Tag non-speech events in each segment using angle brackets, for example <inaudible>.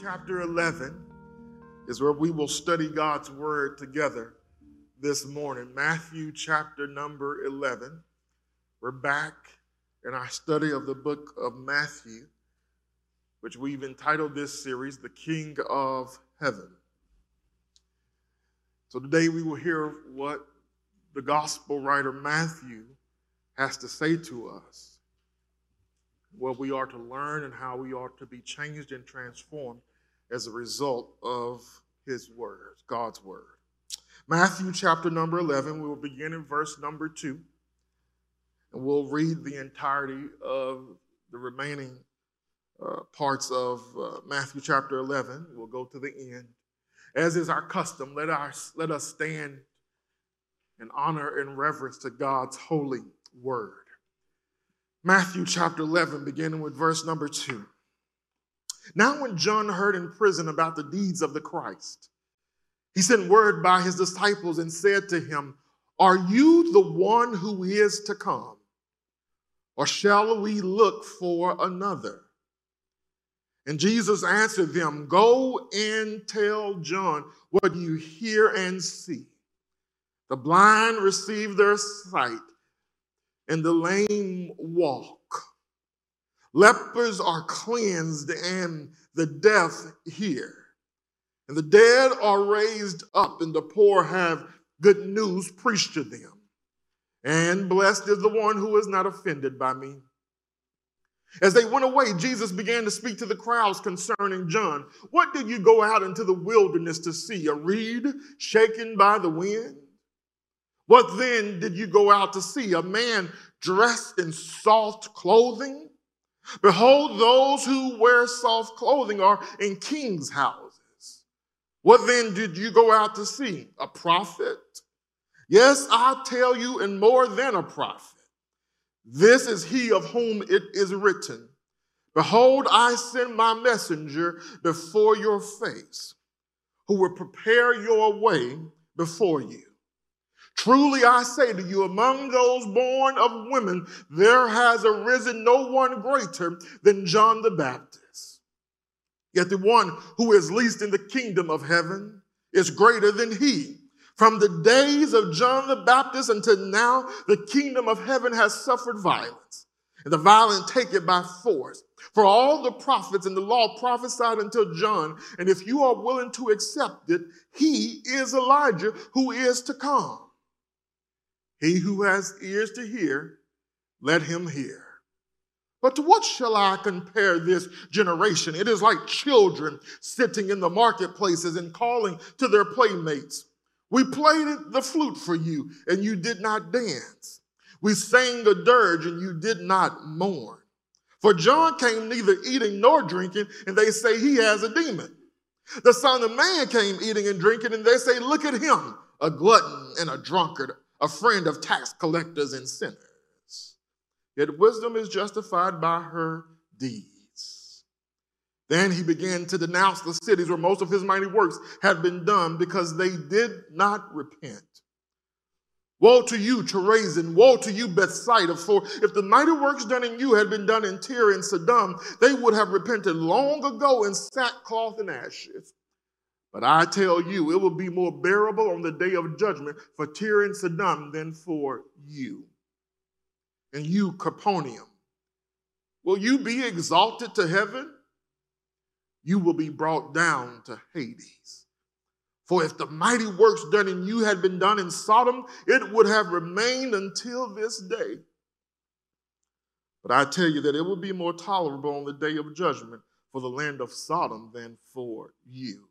chapter 11 is where we will study God's word together this morning. Matthew chapter number 11. We're back in our study of the book of Matthew, which we've entitled this series, The King of Heaven. So today we will hear what the gospel writer Matthew has to say to us what we are to learn and how we are to be changed and transformed as a result of his words, God's word. Matthew chapter number 11, we will begin in verse number 2, and we'll read the entirety of the remaining uh, parts of uh, Matthew chapter 11. We'll go to the end. As is our custom, let, our, let us stand in honor and reverence to God's holy word. Matthew chapter 11, beginning with verse number 2. Now, when John heard in prison about the deeds of the Christ, he sent word by his disciples and said to him, Are you the one who is to come? Or shall we look for another? And Jesus answered them, Go and tell John what you hear and see. The blind receive their sight and the lame walk. Lepers are cleansed and the deaf hear. And the dead are raised up, and the poor have good news preached to them. And blessed is the one who is not offended by me. As they went away, Jesus began to speak to the crowds concerning John. What did you go out into the wilderness to see? A reed shaken by the wind? What then did you go out to see? A man dressed in soft clothing? Behold, those who wear soft clothing are in kings' houses. What then did you go out to see? A prophet? Yes, I tell you, and more than a prophet. This is he of whom it is written Behold, I send my messenger before your face, who will prepare your way before you. Truly I say to you, among those born of women, there has arisen no one greater than John the Baptist. Yet the one who is least in the kingdom of heaven is greater than he. From the days of John the Baptist until now, the kingdom of heaven has suffered violence, and the violent take it by force. For all the prophets and the law prophesied until John, and if you are willing to accept it, he is Elijah who is to come. He who has ears to hear, let him hear. But to what shall I compare this generation? It is like children sitting in the marketplaces and calling to their playmates. We played the flute for you, and you did not dance. We sang a dirge, and you did not mourn. For John came neither eating nor drinking, and they say he has a demon. The Son of Man came eating and drinking, and they say, Look at him, a glutton and a drunkard, a friend of tax collectors and sinners. Yet wisdom is justified by her deeds. Then he began to denounce the cities where most of his mighty works had been done because they did not repent. Woe to you, Chorazin! Woe to you, Bethsaida! For if the mighty works done in you had been done in Tyre and Sidon, they would have repented long ago in sackcloth and ashes. But I tell you, it will be more bearable on the day of judgment for Tyre and Sidon than for you. And you, Capernaum, will you be exalted to heaven? You will be brought down to Hades. For if the mighty works done in you had been done in Sodom, it would have remained until this day. But I tell you that it will be more tolerable on the day of judgment for the land of Sodom than for you.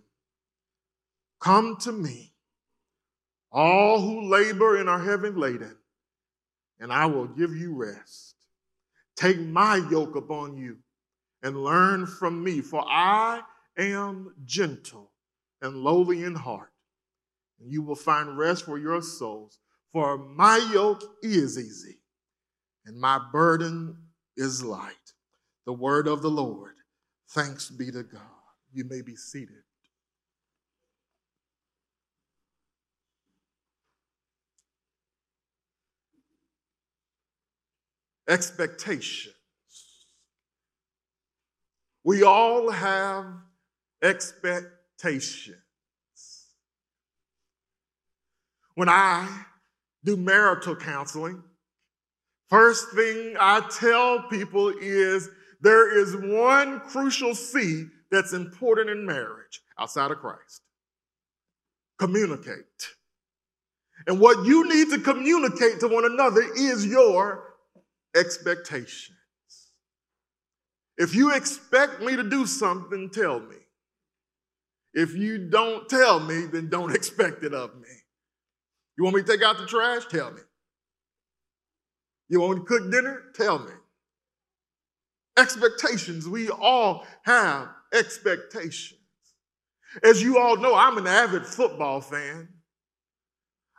Come to me, all who labor and are heavy laden, and I will give you rest. Take my yoke upon you and learn from me, for I am gentle and lowly in heart, and you will find rest for your souls. For my yoke is easy, and my burden is light. The word of the Lord. Thanks be to God. You may be seated. Expectations. We all have expectations. When I do marital counseling, first thing I tell people is there is one crucial C that's important in marriage outside of Christ communicate. And what you need to communicate to one another is your expectations. If you expect me to do something, tell me. If you don't tell me, then don't <laughs> expect it of me. You want me to take out the trash? Tell me. You want me to cook dinner? Tell me. Expectations. We all have expectations. As you all know, I'm an avid football fan.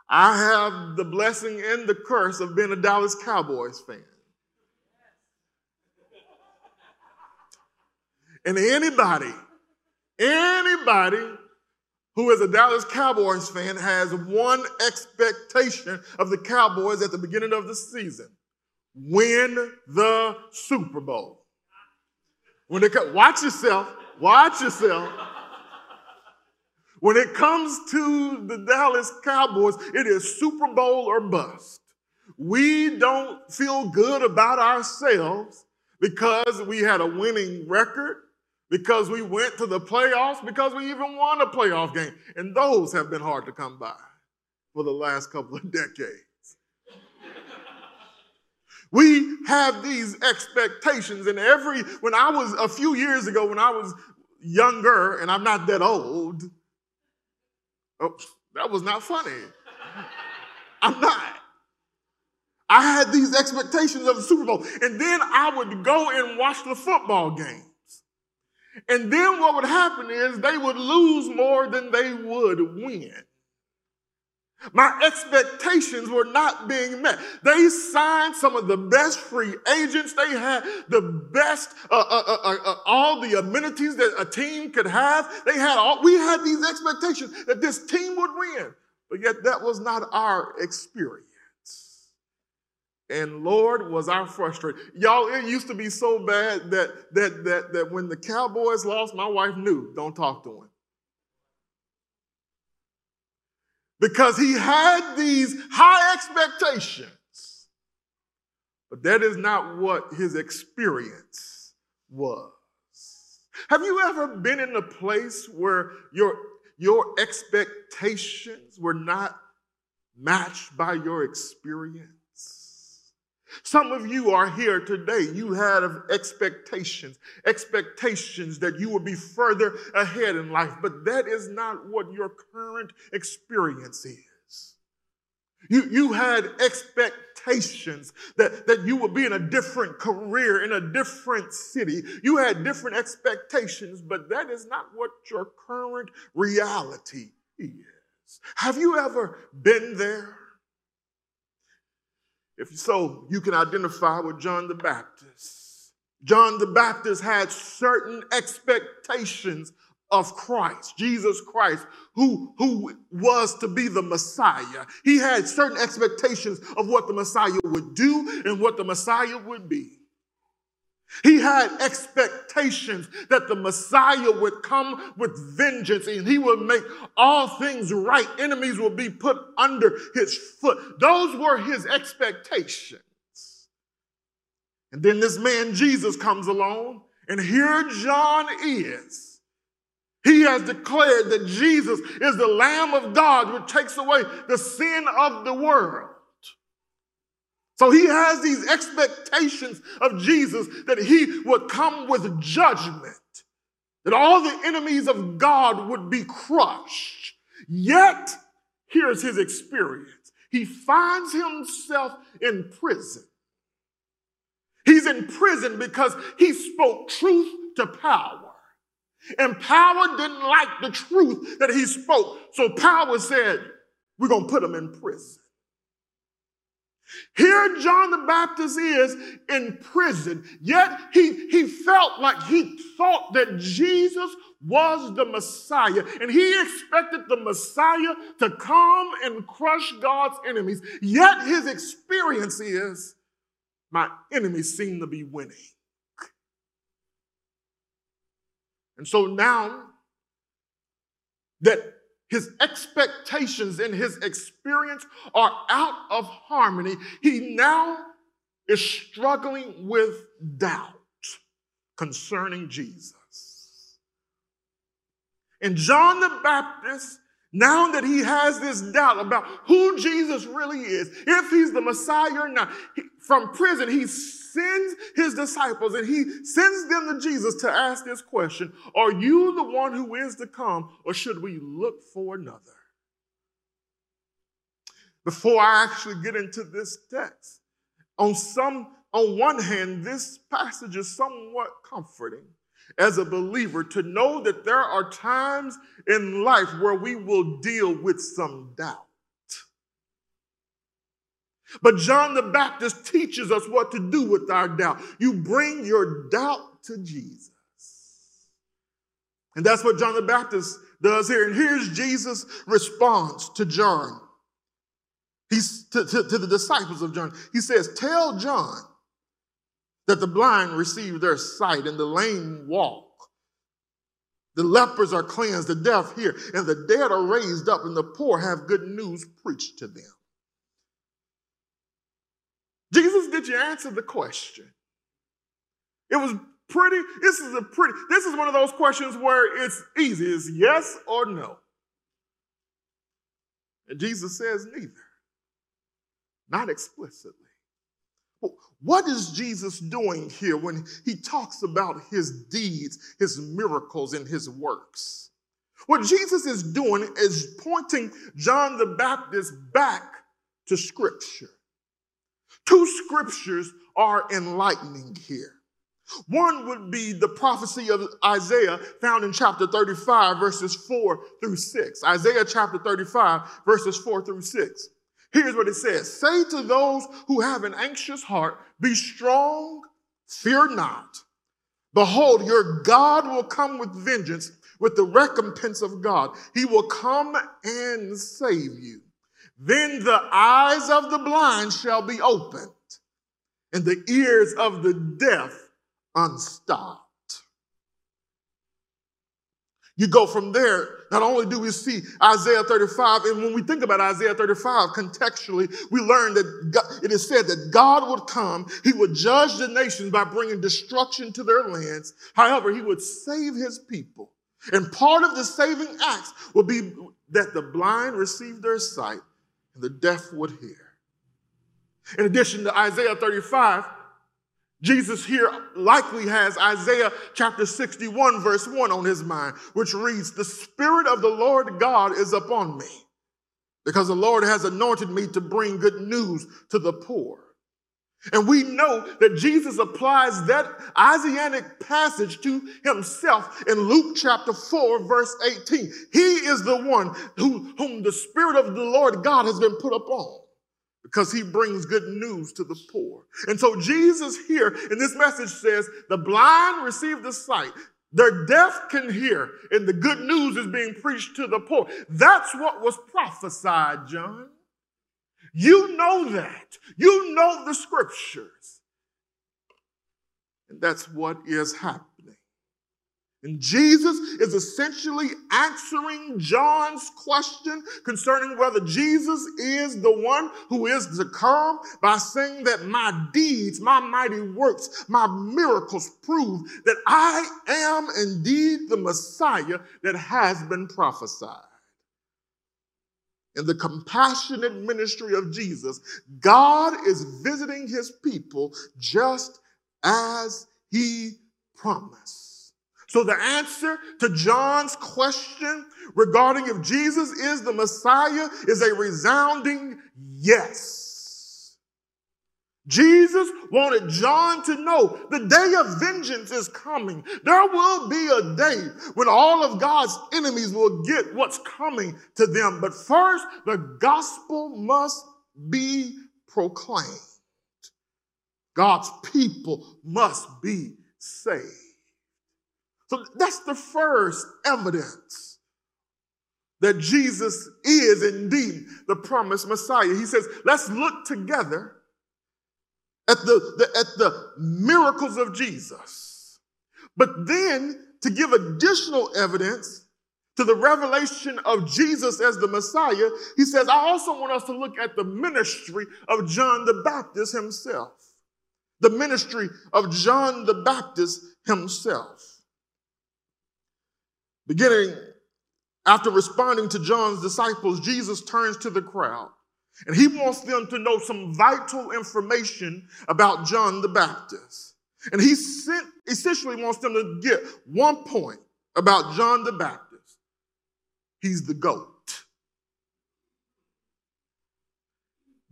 I have the blessing and the curse of being a Dallas Cowboys fan. And anybody, anybody who is a Dallas Cowboys fan has one expectation of the Cowboys at the beginning of the season win the Super Bowl. When they come, watch yourself, watch yourself. When it comes to the Dallas Cowboys, it is Super Bowl or bust. We don't feel good about ourselves because we had a winning record because we went to the playoffs, because we even won a playoff game. And those have been hard to come by for the last couple of <laughs> decades. we have these expectations, and every, when I was a few years ago, when I was younger, and I'm not that old, oh, that was not funny. <laughs> I'm not. I had these expectations of the Super Bowl, and then I would go and watch the football game. And then what would happen is they would lose more than they would win. My expectations were not being met. They signed some of the best free agents. They had the best, uh, uh, uh, uh, uh all the amenities that a team could have. They had all, we had these expectations that this team would win. But yet that was not our experience. And Lord, was I frustrated. Y'all, it used to be so bad that, that, that, that when the Cowboys lost, my wife knew, don't talk to him. Because he had these high expectations. But that is not what his experience was. Have you ever been in a place where your, your expectations were not matched by your experience? Some of you are here today. You had expectations, expectations that you would be further ahead in life, but that is not what your current experience is. You, you had expectations that, that you would be in a different career, in a different city. You had different expectations, but that is not what your current reality is. Have you ever been there? If so, you can identify with John the Baptist. John the Baptist had certain expectations of Christ, Jesus Christ, who, who was to be the Messiah. He had certain expectations of what the Messiah would do and what the Messiah would be. He had expectations that the Messiah would come with vengeance and he would make all things right. Enemies would be put under his foot. Those were his expectations. And then this man Jesus comes along, and here John is. He has declared that Jesus is the Lamb of God which takes away the sin of the world. So he has these expectations of Jesus that he would come with judgment, that all the enemies of God would be crushed. Yet, here's his experience. He finds himself in prison. He's in prison because he spoke truth to power. And power didn't like the truth that he spoke. So power said, We're going to put him in prison. Here, John the Baptist is in prison, yet he, he felt like he thought that Jesus was the Messiah, and he expected the Messiah to come and crush God's enemies. Yet his experience is my enemies seem to be winning. And so now that his expectations and his experience are out of harmony, he now is struggling with doubt concerning Jesus. And John the Baptist, now that he has this doubt about who Jesus really is, if he's the Messiah or not, from prison, he sends his disciples and he sends them to Jesus to ask this question Are you the one who is to come, or should we look for another? Before I actually get into this text, on some on one hand, this passage is somewhat comforting as a believer to know that there are times in life where we will deal with some doubt. But John the Baptist teaches us what to do with our doubt. You bring your doubt to Jesus. And that's what John the Baptist does here. And here's Jesus' response to John. He's to, to, to the disciples of John. He says, Tell John that the blind receive their sight and the lame walk. The lepers are cleansed, the deaf hear, and the dead are raised up, and the poor have good news preached to them. Jesus, did you answer the question? It was pretty, this is a pretty, this is one of those questions where it's easy. It's yes or no. And Jesus says neither. Not explicitly. What is Jesus doing here when he talks about his deeds, his miracles, and his works? What Jesus is doing is pointing John the Baptist back to Scripture. Two scriptures are enlightening here. One would be the prophecy of Isaiah found in chapter 35, verses 4 through 6. Isaiah chapter 35, verses 4 through 6. Here's what it says Say to those who have an anxious heart, Be strong, fear not. Behold, your God will come with vengeance, with the recompense of God. He will come and save you. Then the eyes of the blind shall be opened, and the ears of the deaf unstopped. You go from there, not only do we see Isaiah 35, and when we think about Isaiah 35 contextually, we learn that God, it is said that God would come, He would judge the nations by bringing destruction to their lands. However, He would save His people. And part of the saving acts will be that the blind receive their sight and the deaf would hear. In addition to Isaiah 35, Jesus here likely has Isaiah chapter 61, verse 1 on his mind, which reads, The Spirit of the Lord God is upon me, because the Lord has anointed me to bring good news to the poor. And we know that Jesus applies that Isaianic passage to himself in Luke chapter 4, verse 18. He is the one who, whom the Spirit of the Lord God has been put upon because he brings good news to the poor. And so Jesus here in this message says, the blind receive the sight. Their deaf can hear, and the good news is being preached to the poor. That's what was prophesied, John. You know that. You know the scriptures. And that's what is happening. And Jesus is essentially answering John's question concerning whether Jesus is the one who is to come by saying that my deeds, my mighty works, my miracles prove that I am indeed the Messiah that has been prophesied. In the compassionate ministry of Jesus, God is visiting his people just as he promised. So the answer to John's question regarding if Jesus is the Messiah is a resounding yes. Jesus wanted John to know the day of vengeance is coming. There will be a day when all of God's enemies will get what's coming to them. But first, the gospel must be proclaimed. God's people must be saved. So that's the first evidence that Jesus is indeed the promised Messiah. He says, let's look together at the, the, at the miracles of Jesus. But then to give additional evidence to the revelation of Jesus as the Messiah, he says, I also want us to look at the ministry of John the Baptist himself. The ministry of John the Baptist himself. Beginning after responding to John's disciples, Jesus turns to the crowd and he wants them to know some vital information about John the Baptist. And he sent, essentially wants them to get one point about John the Baptist. He's the GOAT.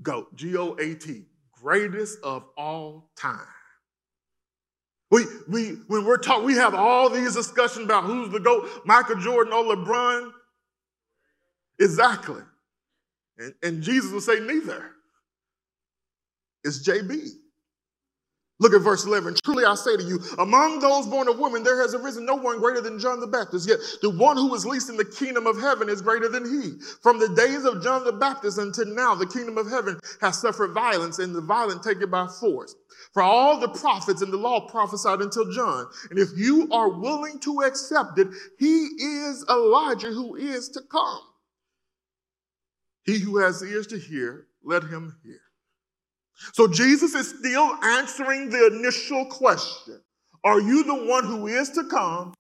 GOAT, G O A T, greatest of all time. We, we, when we're talking, we have all these discussions about who's the GOAT, Michael Jordan or LeBron. Exactly. And, and Jesus will say, neither. It's JB. Look at verse 11. Truly I say to you, among those born of women, there has arisen no one greater than John the Baptist. Yet the one who is least in the kingdom of heaven is greater than he. From the days of John the Baptist until now, the kingdom of heaven has suffered violence, and the violent take it by force. For all the prophets and the law prophesied until John. And if you are willing to accept it, he is Elijah who is to come. He who has ears to hear, let him hear. So Jesus is still answering the initial question Are you the one who is to come,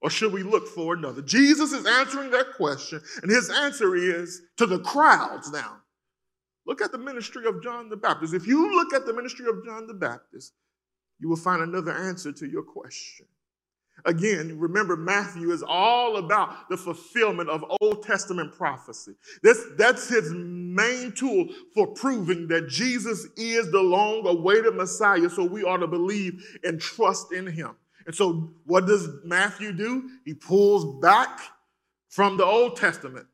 or should we look for another? Jesus is answering that question, and his answer is to the crowds now. Look at the ministry of John the Baptist. If you look at the ministry of John the Baptist, you will find another answer to your question. Again, remember, Matthew is all about the fulfillment of Old Testament prophecy. This, that's his main tool for proving that Jesus is the long awaited Messiah, so we ought to believe and trust in him. And so, what does Matthew do? He pulls back from the Old Testament.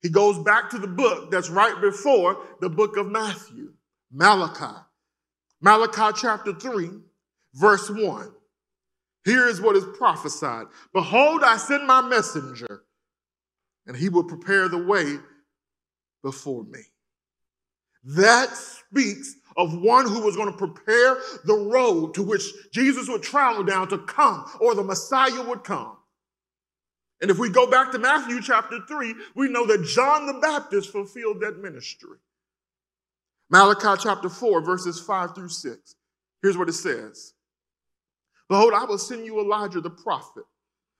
He goes back to the book that's right before the book of Matthew, Malachi. Malachi chapter 3, verse 1. Here is what is prophesied Behold, I send my messenger, and he will prepare the way before me. That speaks of one who was going to prepare the road to which Jesus would travel down to come, or the Messiah would come. And if we go back to Matthew chapter 3, we know that John the Baptist fulfilled that ministry. Malachi chapter 4, verses 5 through 6. Here's what it says Behold, I will send you Elijah the prophet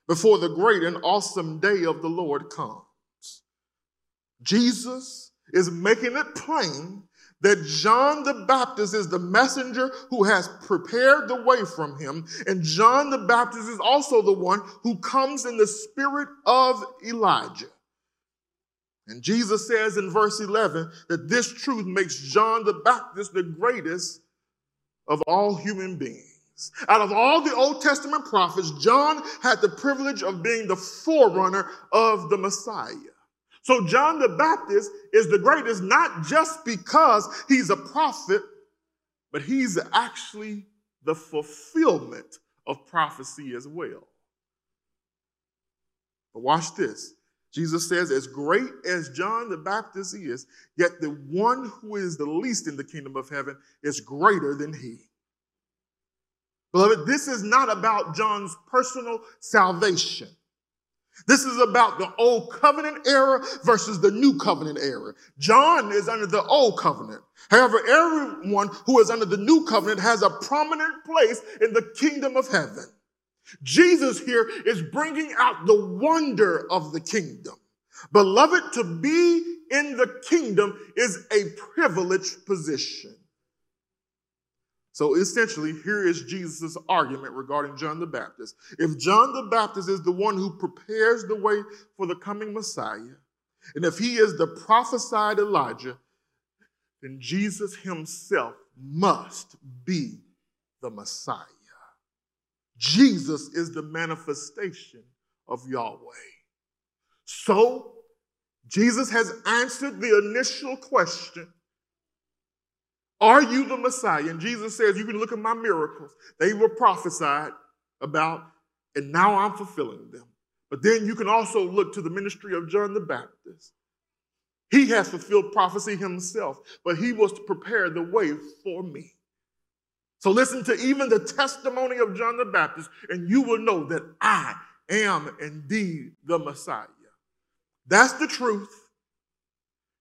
before the great and awesome day of the Lord comes. Jesus is making it plain that John the Baptist is the messenger who has prepared the way from him, and John the Baptist is also the one who comes in the spirit of Elijah. And Jesus says in verse 11 that this truth makes John the Baptist the greatest of all human beings. Out of all the Old Testament prophets, John had the privilege of being the forerunner of the Messiah. So John the Baptist is the greatest not just because he's a prophet, but he's actually the fulfillment of prophecy as well. But watch this. Jesus says, as great as John the Baptist is, yet the one who is the least in the kingdom of heaven is greater than he. Beloved, this is not about John's personal salvation. This is about the old covenant era versus the new covenant era. John is under the old covenant. However, everyone who is under the new covenant has a prominent place in the kingdom of heaven. Jesus here is bringing out the wonder of the kingdom. Beloved, to be in the kingdom is a privileged position. So essentially, here is Jesus' argument regarding John the Baptist. If John the Baptist is the one who prepares the way for the coming Messiah, and if he is the prophesied Elijah, then Jesus himself must be the Messiah. Jesus is the manifestation of Yahweh. So, Jesus has answered the initial question Are you the Messiah? And Jesus says, You can look at my miracles. They were prophesied about, and now I'm fulfilling them. But then you can also look to the ministry of John the Baptist. He has fulfilled prophecy himself, but he was to prepare the way for me. So listen to even the testimony of John the Baptist, and you will know that I am indeed the Messiah. That's the truth.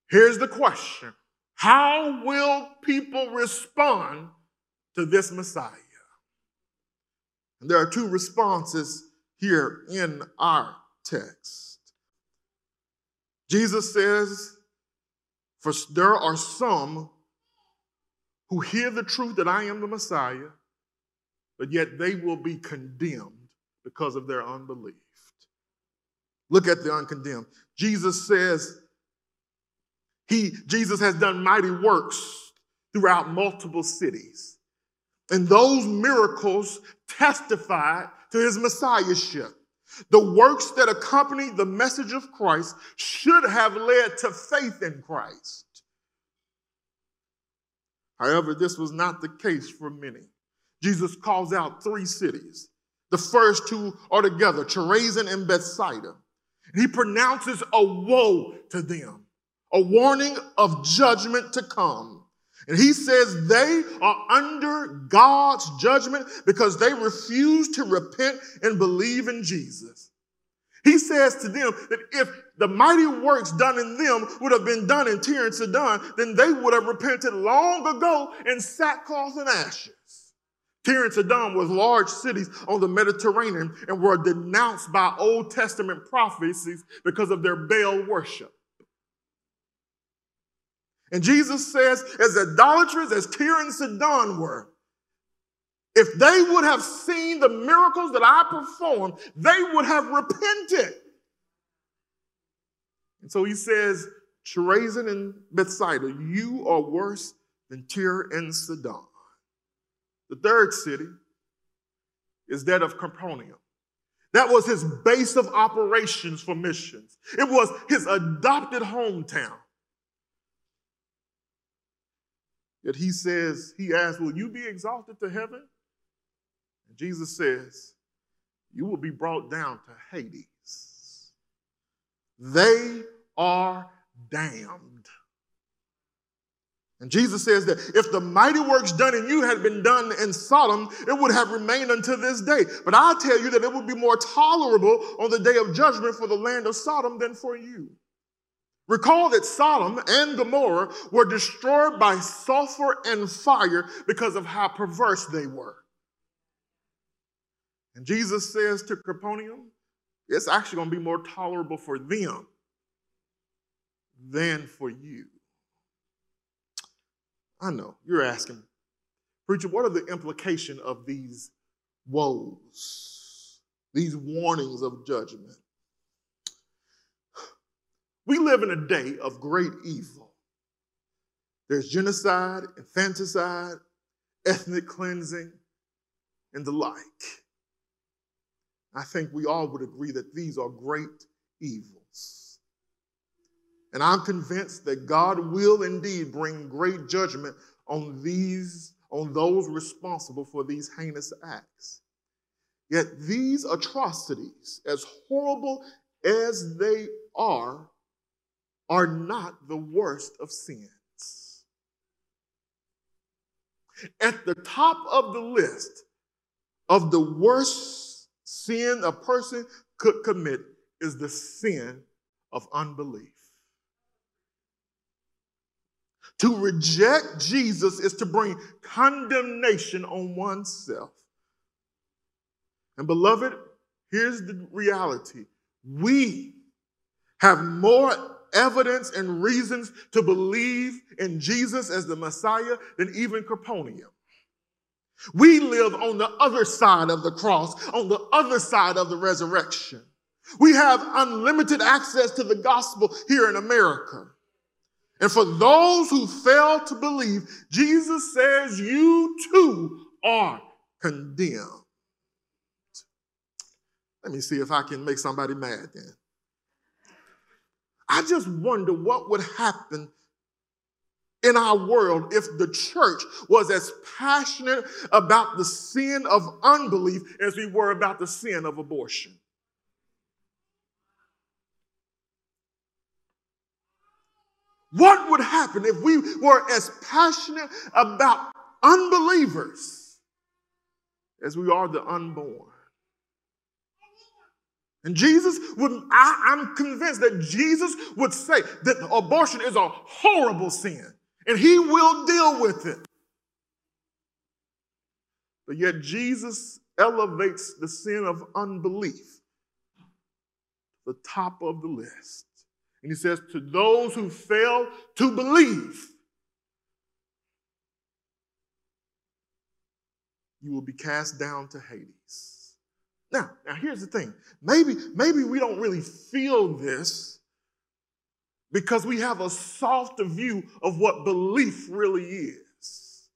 Here's the question How will people respond to this Messiah? And there are two responses here in our text. Jesus says, For there are some who hear the truth that I am the Messiah, but yet they will be condemned because of their unbelief. Look at the uncondemned. Jesus says he Jesus has done mighty works throughout multiple cities. And those miracles testified to his messiahship. The works that accompany the message of Christ should have led to faith in Christ. However, this was not the case for many. Jesus calls out three cities. The first two are together, Chorazin and Bethsaida. And he pronounces a woe to them, a warning of judgment to come. And he says they are under God's judgment because they refuse to repent and believe in Jesus. He says to them that if the mighty works done in them would have been done in Tyre and Sidon, then they would have repented long ago in sackcloth and ashes. Tyre and Sidon was large cities on the Mediterranean and were denounced by Old Testament prophecies because of their Baal worship. And Jesus says, as idolatrous as Tyre and Sidon were, if they would have seen the miracles that I performed, they would have repented. And so he says, Chorazin and Bethsaida, you are worse than Tyre and Sidon. The third city is that of Capernaum. That was his base of operations for missions. It was his adopted hometown. Yet he says, he asks, Will you be exalted to heaven? And Jesus says, You will be brought down to Hades. They are damned. And Jesus says that if the mighty works done in you had been done in Sodom, it would have remained until this day. But I tell you that it would be more tolerable on the day of judgment for the land of Sodom than for you. Recall that Sodom and Gomorrah were destroyed by sulfur and fire because of how perverse they were. And Jesus says to Capernaum, it's actually going to be more tolerable for them than for you. I know you're asking, preacher, what are the implications of these woes, these warnings of judgment? We live in a day of great evil. There's genocide, infanticide, ethnic cleansing, and the like. I think we all would agree that these are great evils. And I'm convinced that God will indeed bring great judgment on these on those responsible for these heinous acts. Yet these atrocities, as horrible as they are, are not the worst of sins. At the top of the list of the worst sin a person could commit is the sin of unbelief. To reject Jesus is to bring condemnation on oneself. And beloved, here's the reality we have more evidence and reasons to believe in Jesus as the Messiah than even Capernaum. We live on the other side of the cross, on the other side of the resurrection. We have unlimited access to the gospel here in America. And for those who fail to believe, Jesus says, You too are condemned. Let me see if I can make somebody mad then. I just wonder what would happen in our world if the church was as passionate about the sin of unbelief as we were about the sin of abortion. What would happen if we were as passionate about unbelievers as we are the unborn? And Jesus would, I, am convinced that Jesus would say that abortion is a horrible sin and he will deal with it. But yet Jesus elevates the sin of unbelief the top of the list. And he says, To those who fail to believe, you will be cast down to Hades. Now, now here's the thing. Maybe, maybe we don't really feel this because we have a softer view of what belief really is.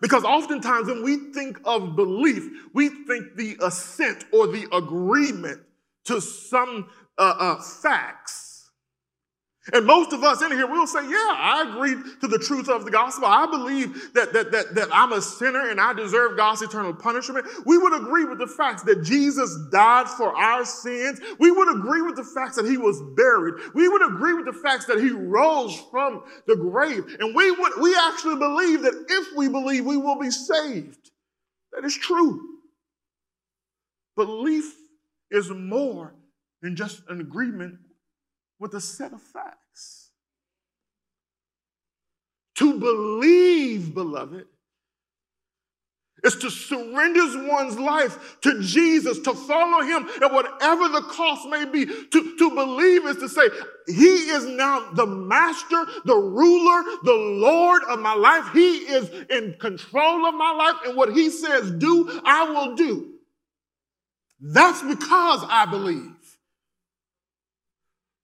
Because oftentimes when we think of belief, we think the assent or the agreement to some uh, uh, facts. And most of us in here will say, Yeah, I agree to the truth of the gospel. I believe that, that, that, that I'm a sinner and I deserve God's eternal punishment. We would agree with the facts that Jesus died for our sins. We would agree with the facts that he was buried. We would agree with the facts that he rose from the grave. And we would we actually believe that if we believe, we will be saved. That is true. Belief is more than just an agreement with a set of facts. To believe, beloved, is to surrender one's life to Jesus, to follow him at whatever the cost may be. To, to believe is to say, he is now the master, the ruler, the Lord of my life. He is in control of my life, and what he says do, I will do. That's because I believe.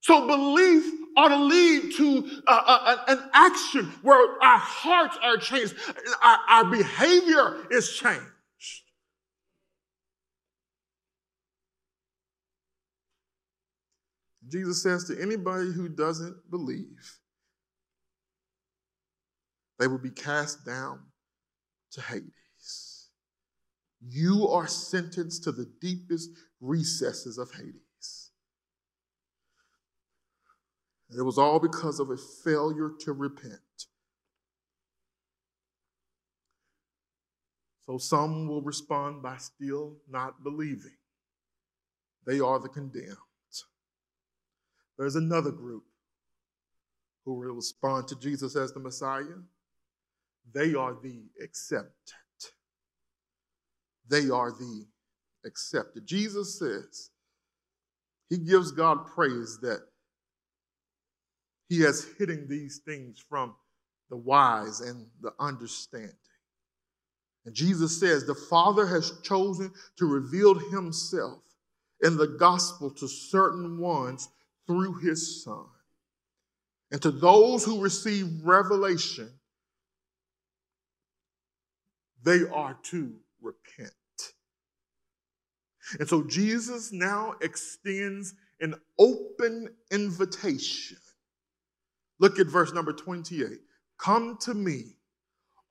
So belief ought to lead to uh, uh, an action where our hearts are changed, our, our behavior is changed. Jesus says to anybody who doesn't believe, they will be cast down to Hades. You are sentenced to the deepest recesses of Hades. And it was all because of a failure to repent. So some will respond by still not believing. They are the condemned. There's another group who will respond to Jesus as the Messiah. They are the accepted. They are the accepted. Jesus says, He gives God praise that he has hidden these things from the wise and the understanding. And Jesus says, The Father has chosen to reveal Himself in the gospel to certain ones through His Son. And to those who receive revelation, they are to repent. And so Jesus now extends an open invitation Look at verse number 28. Come to me,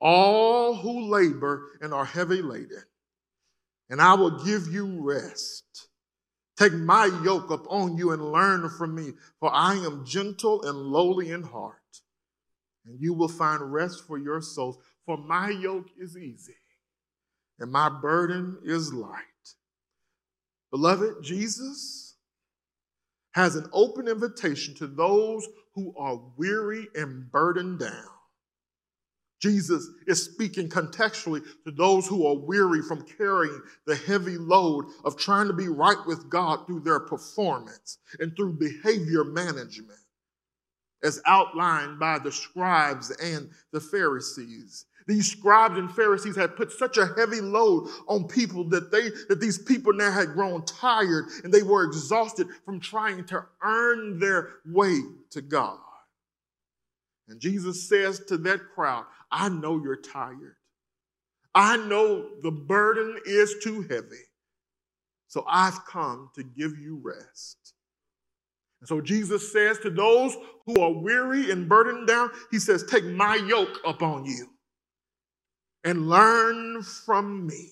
all who labor and are heavy laden, and I will give you rest. Take my yoke upon you and learn from me, for I am gentle and lowly in heart, and you will find rest for your souls. For my yoke is easy, and my burden is light. Beloved, Jesus has an open invitation to those who are weary and burdened down. Jesus is speaking contextually to those who are weary from carrying the heavy load of trying to be right with God through their performance and through behavior management, as outlined by the scribes and the Pharisees. These scribes and Pharisees had put such a heavy load on people that they that these people now had grown tired and they were exhausted from trying to earn their way to God. And Jesus says to that crowd, I know you're tired. I know the burden is too heavy. So I've come to give you rest. And so Jesus says to those who are weary and burdened down, He says, Take my yoke upon you and learn from me.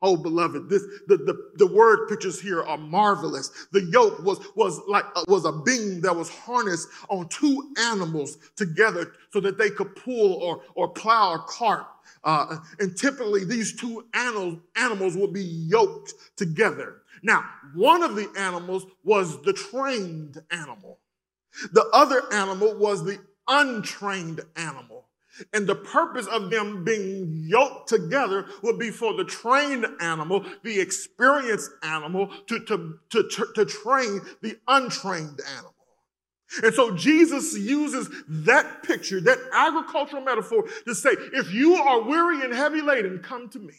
Oh, beloved, this the, the, the word pictures here are marvelous. The yoke was was like uh, was a beam that was harnessed on two animals together so that they could pull or or plow a cart. Uh, and typically, these two animals animals would be yoked together. Now, one of the animals was the trained animal. The other animal was the untrained animal. And the purpose of them being yoked together would be for the trained animal, the experienced animal, to, to, to, to, train the untrained animal. And so Jesus uses that picture, that agricultural metaphor, to say, if you are weary and heavy laden, come to me.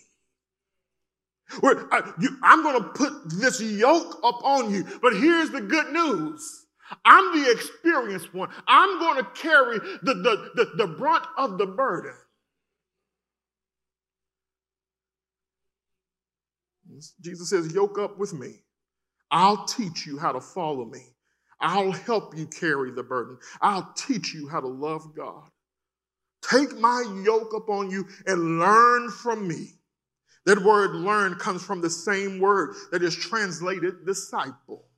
Where uh, I'm going to put this yoke upon you. But here's the good news I'm the experienced one. I'm going to carry the, the, the, the brunt of the burden. Jesus says, Yoke up with me. I'll teach you how to follow me. I'll help you carry the burden. I'll teach you how to love God. Take my yoke upon you and learn from me. That word learn comes from the same word that is translated disciple.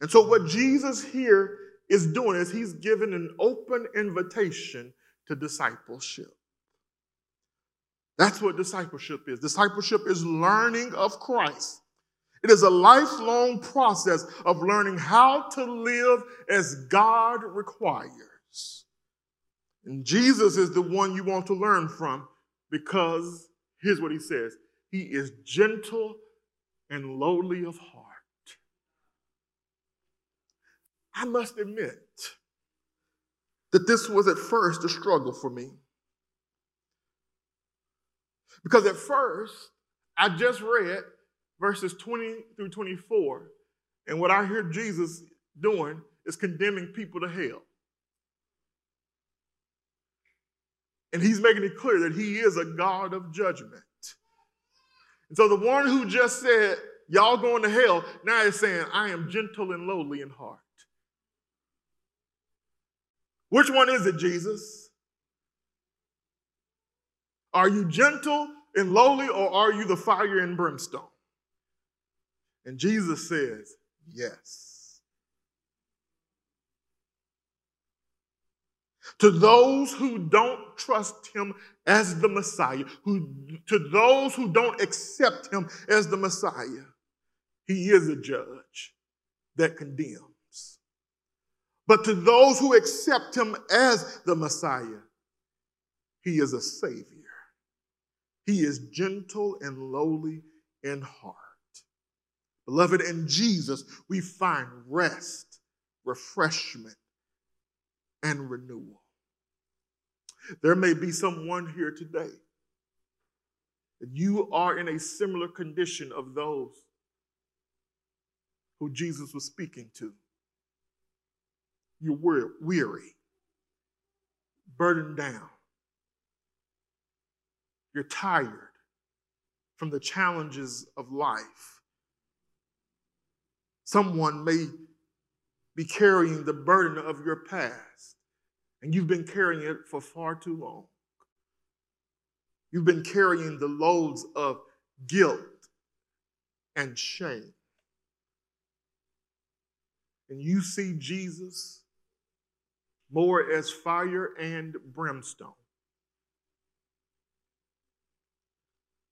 And so, what Jesus here is doing is he's giving an open invitation to discipleship. That's what discipleship is. Discipleship is learning of Christ. It is a lifelong process of learning how to live as God requires. And Jesus is the one you want to learn from because here's what he says He is gentle and lowly of heart. I must admit that this was at first a struggle for me. Because at first, I just read verses 20 through 24, and what I hear Jesus doing is condemning people to hell. And he's making it clear that he is a God of judgment. And so the one who just said, Y'all going to hell, now is saying, I am gentle and lowly in heart. Which one is it, Jesus? Are you gentle and lowly, or are you the fire and brimstone? And Jesus says, Yes. To those who don't trust him as the Messiah, who, to those who don't accept him as the Messiah, he is a judge that condemns. But to those who accept him as the Messiah, he is a Savior. He is gentle and lowly in heart. Beloved, in Jesus, we find rest, refreshment, and renewal. There may be someone here today that you are in a similar condition of those who Jesus was speaking to. You're weary, burdened down. You're tired from the challenges of life. Someone may be carrying the burden of your past, and you've been carrying it for far too long. You've been carrying the loads of guilt and shame. And you see Jesus more as fire and brimstone.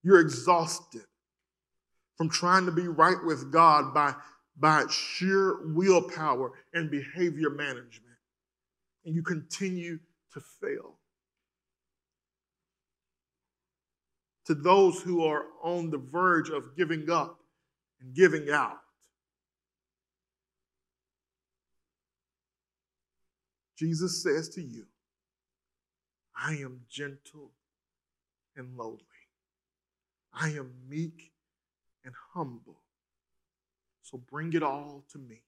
You're exhausted from trying to be right with God by, by sheer willpower and behavior management. And you continue to fail. To those who are on the verge of giving up and giving out, Jesus says to you, I am gentle and lowly. I am meek and humble. So bring it all to me.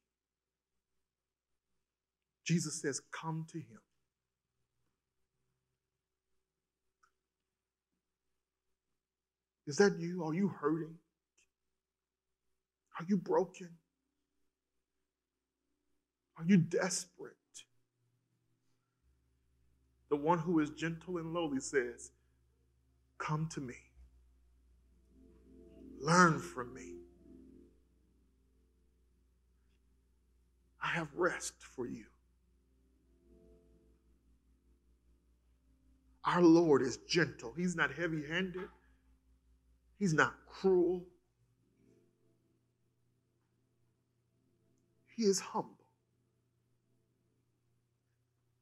Jesus says, Come to him. Is that you? Are you hurting? Are you broken? Are you desperate? The one who is gentle and lowly says, Come to me. Learn from me. I have rest for you. Our Lord is gentle. He's not heavy handed, He's not cruel. He is humble.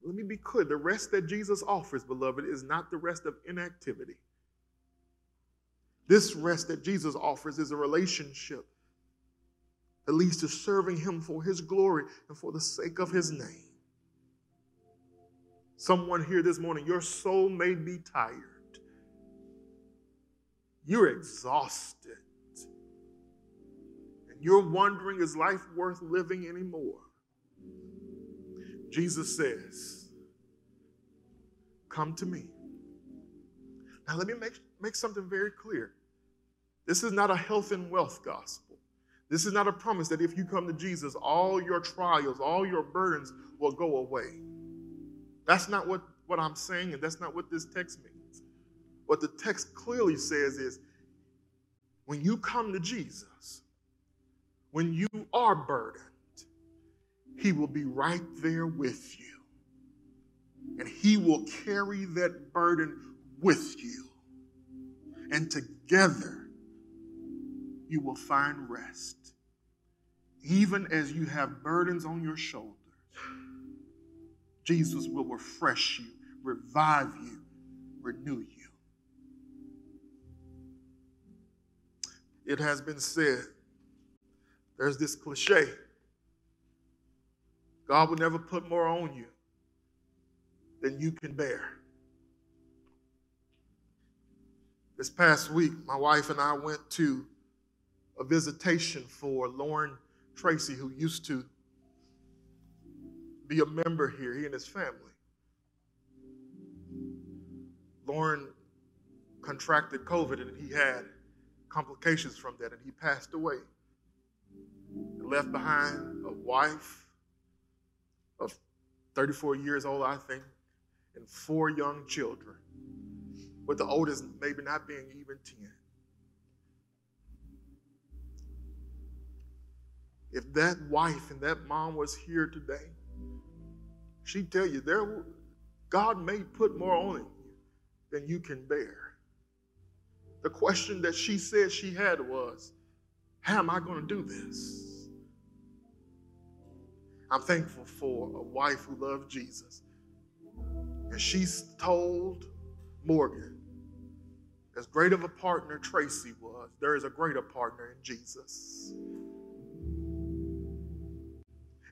Let me be clear the rest that Jesus offers, beloved, is not the rest of inactivity. This rest that Jesus offers is a relationship that leads to serving Him for His glory and for the sake of His name. Someone here this morning, your soul may be tired. You're exhausted. And you're wondering, is life worth living anymore? Jesus says, Come to me. Now, let me make, make something very clear. This is not a health and wealth gospel. This is not a promise that if you come to Jesus, all your trials, all your burdens will go away. That's not what, what I'm saying, and that's not what this text means. What the text clearly says is when you come to Jesus, when you are burdened, He will be right there with you. And He will carry that burden with you. And together, you will find rest. Even as you have burdens on your shoulders, Jesus will refresh you, revive you, renew you. It has been said, there's this cliche God will never put more on you than you can bear. This past week, my wife and I went to a visitation for Lauren Tracy, who used to be a member here, he and his family. Lauren contracted COVID and he had complications from that and he passed away. And left behind a wife 34 years old, I think, and four young children, with the oldest maybe not being even 10. If that wife and that mom was here today, she'd tell you there God may put more on you than you can bear. The question that she said she had was, How am I going to do this? I'm thankful for a wife who loved Jesus. And she's told Morgan, as great of a partner Tracy was, there is a greater partner in Jesus.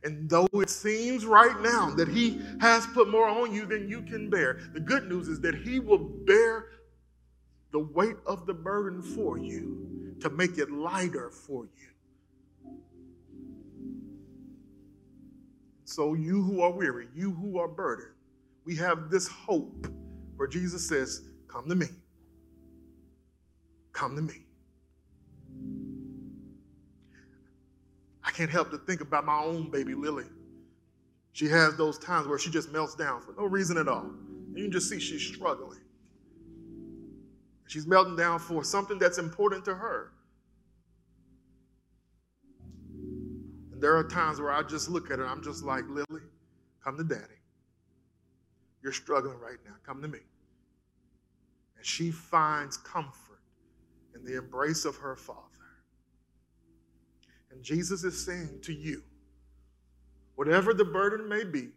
And though it seems right now that He has put more on you than you can bear, the good news is that He will bear the weight of the burden for you to make it lighter for you. So, you who are weary, you who are burdened, we have this hope where Jesus says, Come to me. Come to me. I can't help to think about my own baby Lily. She has those times where she just melts down for no reason at all. And you can just see she's struggling. She's melting down for something that's important to her. There are times where I just look at her, I'm just like, Lily, come to daddy. You're struggling right now. Come to me. And she finds comfort in the embrace of her father. And Jesus is saying to you, whatever the burden may be,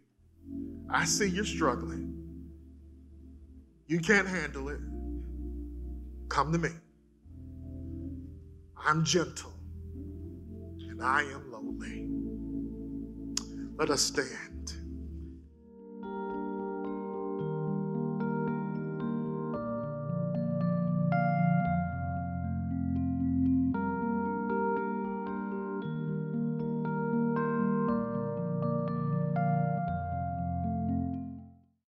I see you're struggling. You can't handle it. Come to me. I'm gentle and I am lowly. Let us stand.